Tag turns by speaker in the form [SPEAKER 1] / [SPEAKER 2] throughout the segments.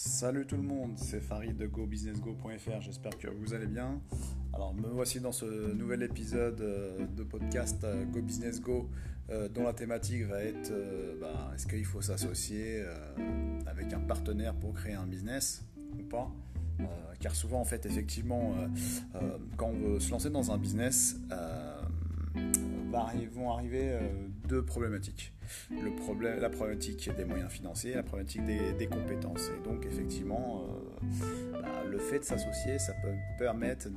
[SPEAKER 1] Salut tout le monde, c'est Farid de GoBusinessGo.fr, j'espère que vous allez bien. Alors me voici dans ce nouvel épisode euh, de podcast euh, Go Business euh, dont la thématique va être bah, est-ce qu'il faut s'associer avec un partenaire pour créer un business ou pas car souvent en fait effectivement quand on veut se lancer dans un business vont arriver deux problématiques. Le problème, la problématique des moyens financiers, la problématique des, compétences. Et donc effectivement, euh, bah, le fait de s'associer, ça peut permettre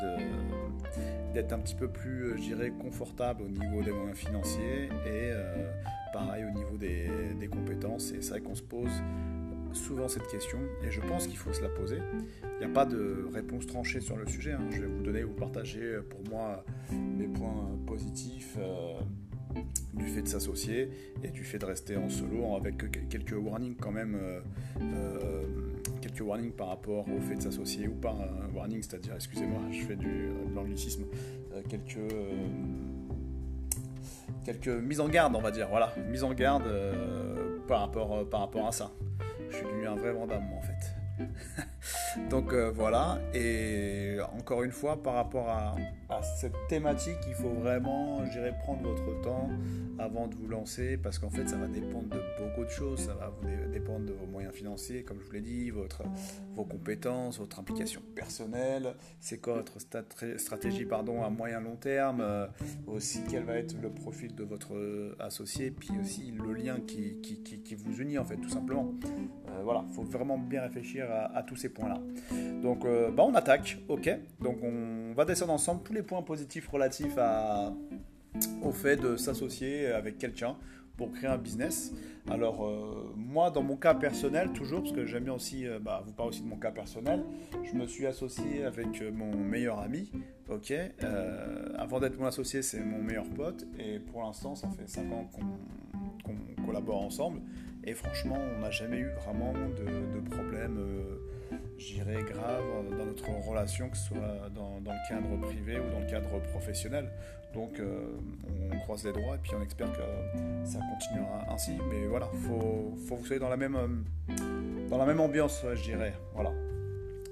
[SPEAKER 1] d'être un petit peu plus, je dirais, confortable au niveau des moyens financiers et euh, pareil au niveau des, compétences. Et c'est vrai qu'on se pose souvent cette question et je pense qu'il faut se la poser. Il n'y a pas de réponse tranchée sur le sujet. Hein. Je vais vous donner, vous partager pour moi mes points positifs. Euh, du fait de s'associer et du fait de rester en solo avec quelques warnings quand même, euh, euh, quelques warnings par rapport au fait de s'associer ou pas un warning, c'est-à-dire, excusez-moi, je fais du, de l'anglicisme, euh, quelques, quelques mises en garde, on va dire, voilà, mise en garde par, rapport, par rapport à ça. Je suis devenu un vrai vandame, moi, en fait. Donc voilà, et encore une fois, par rapport à, cette thématique, il faut vraiment, je dirais, prendre votre temps avant de vous lancer parce qu'en fait, ça va dépendre de beaucoup de choses. Ça va vous dépendre de vos moyens financiers, comme je vous l'ai dit, votre, vos compétences, votre implication personnelle. C'est quoi votre stratégie pardon, à moyen long terme? Euh, Aussi, quel va être le profil de votre associé? Puis aussi le lien qui, qui, vous unit, en fait, tout simplement. Euh, voilà, il faut vraiment bien réfléchir à, tous ces points-là. Donc, euh, bah, on attaque, ok. Donc, on va descendre ensemble tous les points positifs relatifs au fait de s'associer avec quelqu'un pour créer un business. Alors euh, moi, dans mon cas personnel, toujours, parce que j'aime bien aussi euh, bah, vous parler aussi de mon cas personnel, je me suis associé avec mon meilleur ami, ok. Avant d'être mon associé, c'est mon meilleur pote, et pour l'instant, ça fait 5 ans qu'on collabore ensemble, et franchement, on n'a jamais eu vraiment de, de problème j'irais grave dans notre relation, que ce soit dans, le cadre privé ou dans le cadre professionnel. Donc euh, on croise les doigts et puis on espère que ça continuera ainsi. Mais voilà, faut, faut que vous soyez dans la même, euh, dans la même ambiance, je dirais. Voilà.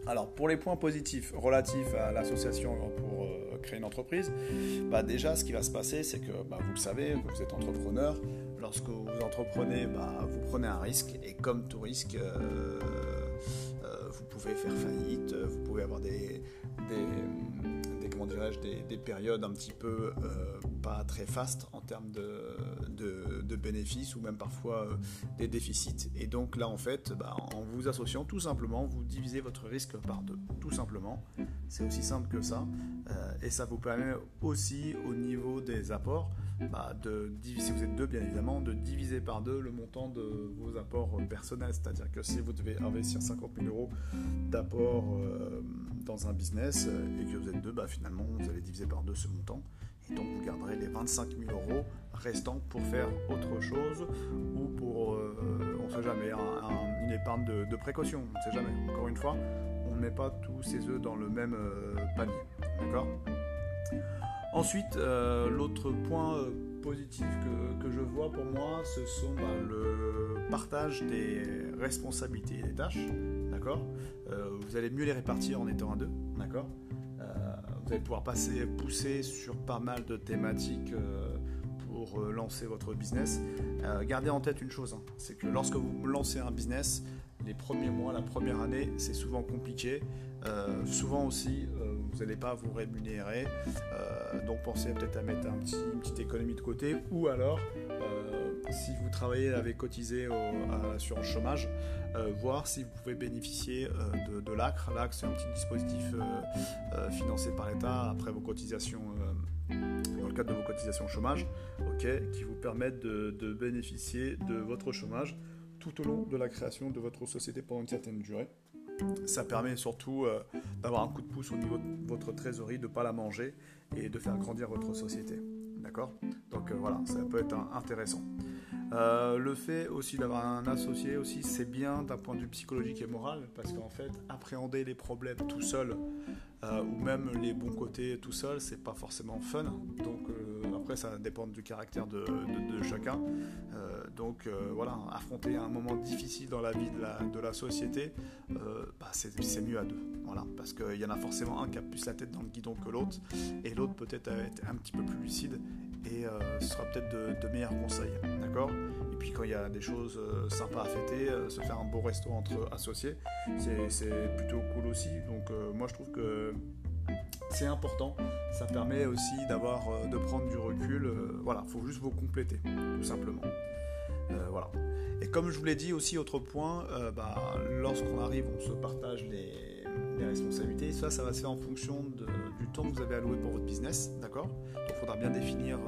[SPEAKER 1] Alors pour les points positifs relatifs à l'association pour euh, créer une entreprise, bah déjà ce qui va se passer c'est que bah, vous le savez, vous êtes entrepreneur, lorsque vous entreprenez, bah, vous prenez un risque et comme tout risque, vous pouvez faire faillite, vous pouvez avoir des, des, périodes un petit peu euh, pas très fastes en termes de, bénéfices ou même parfois euh, des déficits. Et donc là, en fait, bah, en vous associant, tout simplement, vous divisez votre risque par deux. Tout simplement. C'est aussi simple que ça. Euh, et ça vous permet aussi, au niveau des apports, bah, de diviser, si vous êtes deux bien évidemment, de diviser par deux le montant de vos apports personnels. C'est-à-dire que si vous devez investir 50 000 euros d'apport dans un business euh, et que vous êtes deux, bah, finalement vous allez diviser par deux ce montant. Et donc vous garderez les 25 000 euros restants pour faire autre chose ou pour, euh, on ne sait jamais, une épargne de, précaution. On ne sait jamais. Encore une fois, on ne met pas tous ses œufs dans le même panier. D'accord? Ensuite, euh, l'autre point euh, positif que, je vois pour moi, ce sont bah, le partage des responsabilités et des tâches. D'accord euh, Vous allez mieux les répartir en étant à deux. D'accord Vous allez pouvoir passer, pousser sur pas mal de thématiques pour lancer votre business. gardez en tête une chose, hein, c'est que lorsque vous lancez un business, les premiers mois, la première année, c'est souvent compliqué. souvent aussi, vous n'allez pas vous rémunérer. Euh, donc pensez peut-être à mettre un petit, une petite économie de côté. Ou alors, euh, si vous travaillez avec cotisé sur le chômage, euh, voir si vous pouvez bénéficier de, de l'ACRE. L'ACRE, c'est un petit dispositif financé par l'État après vos cotisations dans le cadre de vos cotisations chômage, ok, qui vous permettent de, bénéficier de votre chômage tout au long de la création de votre société pendant une certaine durée. Ça permet surtout euh, d'avoir un coup de pouce au niveau de votre trésorerie, de ne pas la manger et de faire grandir votre société. D'accord? Donc euh, voilà, ça peut être intéressant. Euh, le fait aussi d'avoir un associé aussi, c'est bien d'un point de vue psychologique et moral, parce qu'en fait, appréhender les problèmes tout seul, ou même les bons côtés tout seul, c'est pas forcément fun. Donc après, ça dépend du caractère de, chacun. donc voilà, affronter un moment difficile dans la vie de la, de la société, bah, c'est mieux à deux. Voilà, parce qu'il y en a forcément un qui a plus la tête dans le guidon que l'autre, et l'autre peut-être être un petit peu plus lucide, et ce sera peut-être de, meilleurs conseils. D'accord? Puis quand il y a des choses euh, sympas à fêter, euh, se faire un beau resto entre associés, c'est plutôt cool aussi. Donc euh, moi je trouve que c'est important. Ça permet aussi d'avoir, de prendre du recul. voilà, faut juste vous compléter, tout simplement. Voilà. Et comme je vous l'ai dit aussi, autre point, bah, lorsqu'on arrive, on se partage les, responsabilités. Ça, ça va se faire en fonction du temps que vous avez alloué pour votre business, d'accord? Donc, il faudra bien définir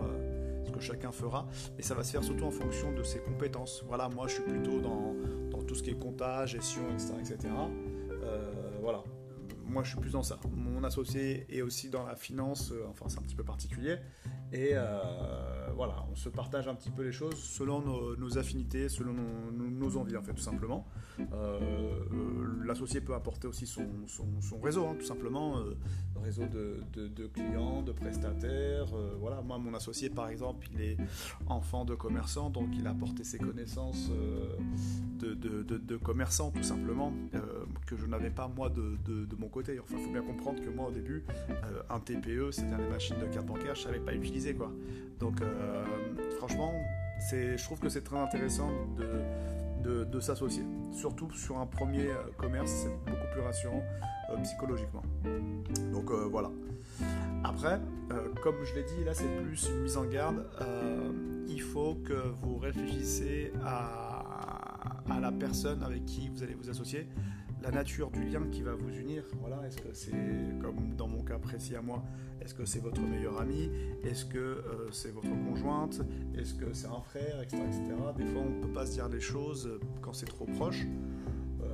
[SPEAKER 1] que chacun fera, mais ça va se faire surtout en fonction de ses compétences. Voilà, moi je suis plutôt dans, tout ce qui est comptage, gestion, etc. etc. Euh, voilà, moi je suis plus dans ça. Mon associé est aussi dans la finance, euh, enfin c'est un petit peu particulier, et euh, voilà, on se partage un petit peu les choses selon nos, affinités, selon nos, envies, en fait, tout simplement. Euh, l'associé peut apporter aussi son, réseau, hein, tout simplement, euh, réseau de, clients, de prestataires. voilà, moi, mon associé, par exemple, il est enfant de commerçant, donc il a apporté ses connaissances de, de, commerçant, tout simplement, que je n'avais pas moi de, mon côté. Enfin, il faut bien comprendre que moi, au début, un TPE, c'est-à-dire les machines de carte bancaire, je ne savais pas utiliser quoi. Donc euh, franchement, je trouve que c'est très intéressant de, s'associer. Surtout sur un premier euh, commerce, c'est beaucoup plus rassurant euh, psychologiquement. Donc voilà. Après, comme je l'ai dit, là c'est plus une mise en garde. il faut que vous réfléchissez à la personne avec qui vous allez vous associer la nature du lien qui va vous unir. Voilà, est-ce que c'est, comme dans mon cas précis à moi, est-ce que c'est votre meilleur ami? Est-ce que euh, c'est votre conjointe? Est-ce que c'est un frère, etc., Des fois, on ne peut pas se dire les choses quand c'est trop proche. Euh,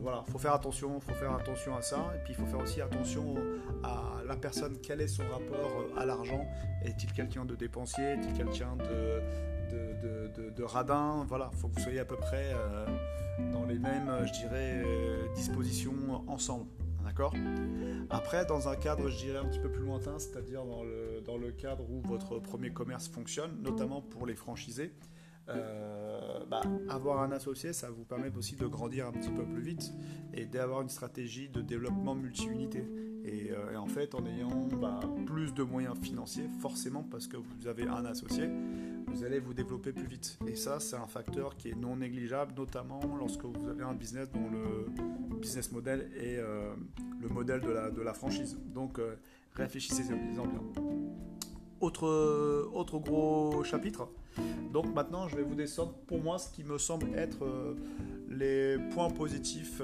[SPEAKER 1] voilà, faut faire attention, faut faire attention à ça, et puis il faut faire aussi attention à la personne. Quel est son rapport à l'argent? Est-il quelqu'un de dépensier? Est-il quelqu'un de de, radin. Voilà, il faut que vous soyez à peu près euh, dans les mêmes, je dirais, euh, dispositions ensemble. D'accord? Après, dans un cadre, je dirais, un petit peu plus lointain, c'est-à-dire dans le, dans le cadre où votre premier commerce fonctionne, notamment pour les franchisés, euh, bah, avoir un associé, ça vous permet aussi de grandir un petit peu plus vite et d'avoir une stratégie de développement multi-unité. Et, en fait, en ayant bah, plus de moyens financiers, forcément parce que vous avez un associé, vous allez vous développer plus vite. Et ça, c'est un facteur qui est non négligeable, notamment lorsque vous avez un business dont le business model est euh, le modèle de la, franchise. Donc, euh, réfléchissez-en bien. Autre, autre gros chapitre. Donc maintenant, je vais vous descendre pour moi ce qui me semble être euh, les points positifs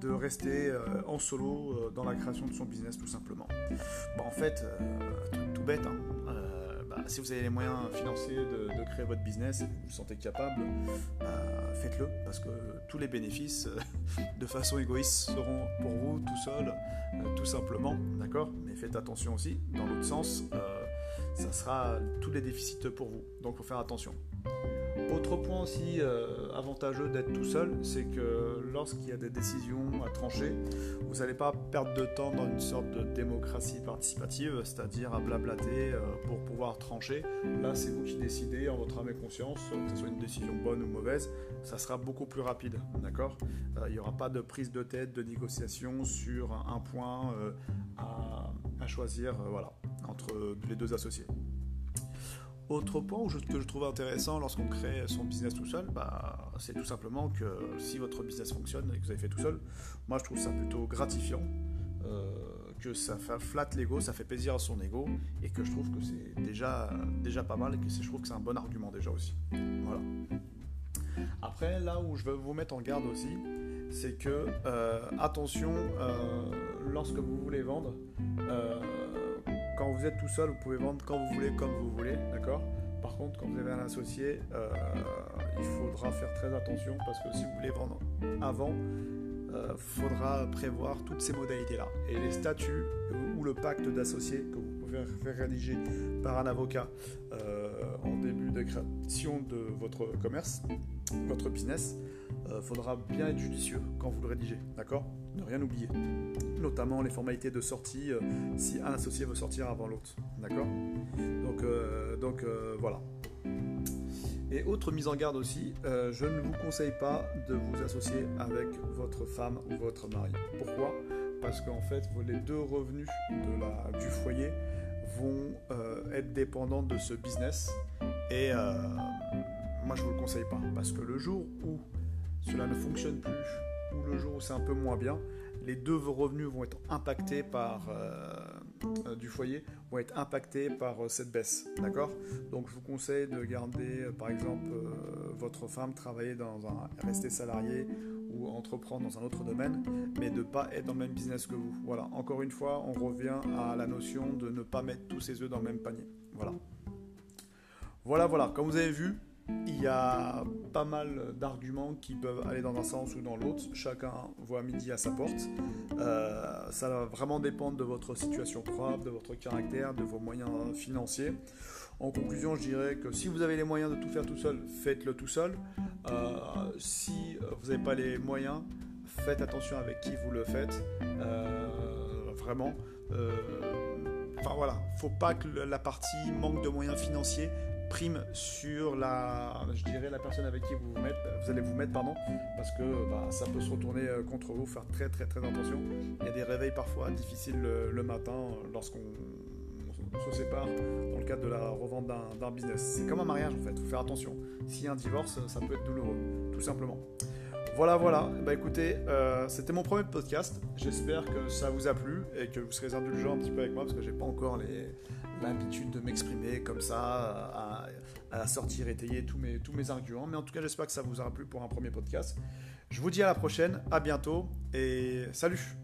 [SPEAKER 1] de rester en solo dans la création de son business, tout simplement. En fait, tout, bête, hein, si vous avez les moyens financiers de, créer votre business et que vous vous sentez capable, bah, faites-le parce que tous les bénéfices, de façon égoïste, seront pour vous tout seul, euh, tout simplement, d'accord? Mais faites attention aussi, dans l'autre sens, euh, ça sera tous les déficits pour vous. Donc, il faut faire attention. Autre point aussi euh, avantageux d'être tout seul, c'est que lorsqu'il y a des décisions à trancher, vous n'allez pas perdre de temps dans une sorte de démocratie participative, c'est-à-dire à blablater euh, pour pouvoir trancher. Là, c'est vous qui décidez en votre âme et conscience, que ce soit une décision bonne ou mauvaise, ça sera beaucoup plus rapide, d'accord? Euh, Il n'y aura pas de prise de tête, de négociation sur un point à, à, choisir, voilà, entre les deux associés. Autre point que je trouve intéressant lorsqu'on crée son business tout seul, bah, c'est tout simplement que si votre business fonctionne et que vous avez fait tout seul, moi je trouve ça plutôt gratifiant, euh, que ça flatte l'ego, ça fait plaisir à son ego, et que je trouve que c'est déjà, déjà pas mal, et que je trouve que c'est un bon argument déjà aussi. Voilà. Après, là où je veux vous mettre en garde aussi, c'est que euh, attention, euh, lorsque vous voulez vendre, quand vous êtes tout seul, vous pouvez vendre quand vous voulez, comme vous voulez, d'accord? Par contre, quand vous avez un associé, euh, il faudra faire très attention parce que si vous voulez vendre avant, il euh, faudra prévoir toutes ces modalités-là. Et les statuts ou le pacte d'associé que vous pouvez faire rédiger par un avocat euh, en début de création de votre commerce, votre business, il faudra bien être judicieux quand vous le rédigez, d'accord? Ne rien oublier notamment les formalités de sortie euh, si un associé veut sortir avant l'autre. D'accord? Donc, euh, donc euh, voilà. Et autre mise en garde aussi, euh, je ne vous conseille pas de vous associer avec votre femme ou votre mari. Pourquoi? Parce qu'en fait, les deux revenus du foyer vont euh, être dépendants de ce business. Et euh, moi, je ne vous le conseille pas. Parce que le jour où cela ne fonctionne plus, ou le jour où c'est un peu moins bien, les deux revenus vont être impactés par euh, du foyer vont être impactés par euh, cette baisse. D'accord? Donc je vous conseille de garder, euh, par exemple, votre femme travailler dans un rester salarié ou entreprendre dans un autre domaine, mais de ne pas être dans le même business que vous. Voilà, encore une fois, on revient à la notion de ne pas mettre tous ses œufs dans le même panier. Voilà. Voilà, voilà, comme vous avez vu, il y a pas mal d'arguments qui peuvent aller dans un sens ou dans l'autre. Chacun voit midi à sa porte. Euh, ça va vraiment dépendre de votre situation propre, de votre caractère, de vos moyens financiers. En conclusion, je dirais que si vous avez les moyens de tout faire tout seul, faites-le tout seul. Euh, si vous n'avez pas les moyens, faites attention avec qui vous le faites. Euh, vraiment. Enfin voilà, faut pas que la partie manque de moyens financiers prime sur la, je dirais, la personne avec qui vous, vous, vous allez vous mettre, pardon, parce que bah, ça peut se retourner euh, contre vous, faire très très très attention. Il y a des réveils parfois difficiles le, matin euh, lorsqu'on se sépare dans le cadre de la revente d'un business. C'est comme un mariage en fait, faut faire attention. S'il y a un divorce, ça peut être douloureux, tout simplement. Voilà, voilà. Bah écoutez, euh, c'était mon premier podcast. J'espère que ça vous a plu et que vous serez indulgents un petit peu avec moi parce que j'ai pas encore l'habitude de m'exprimer comme ça, à, sortir, étayer tous mes, tous mes arguments. Mais en tout cas, j'espère que ça vous aura plu pour un premier podcast. Je vous dis à la prochaine, à bientôt et salut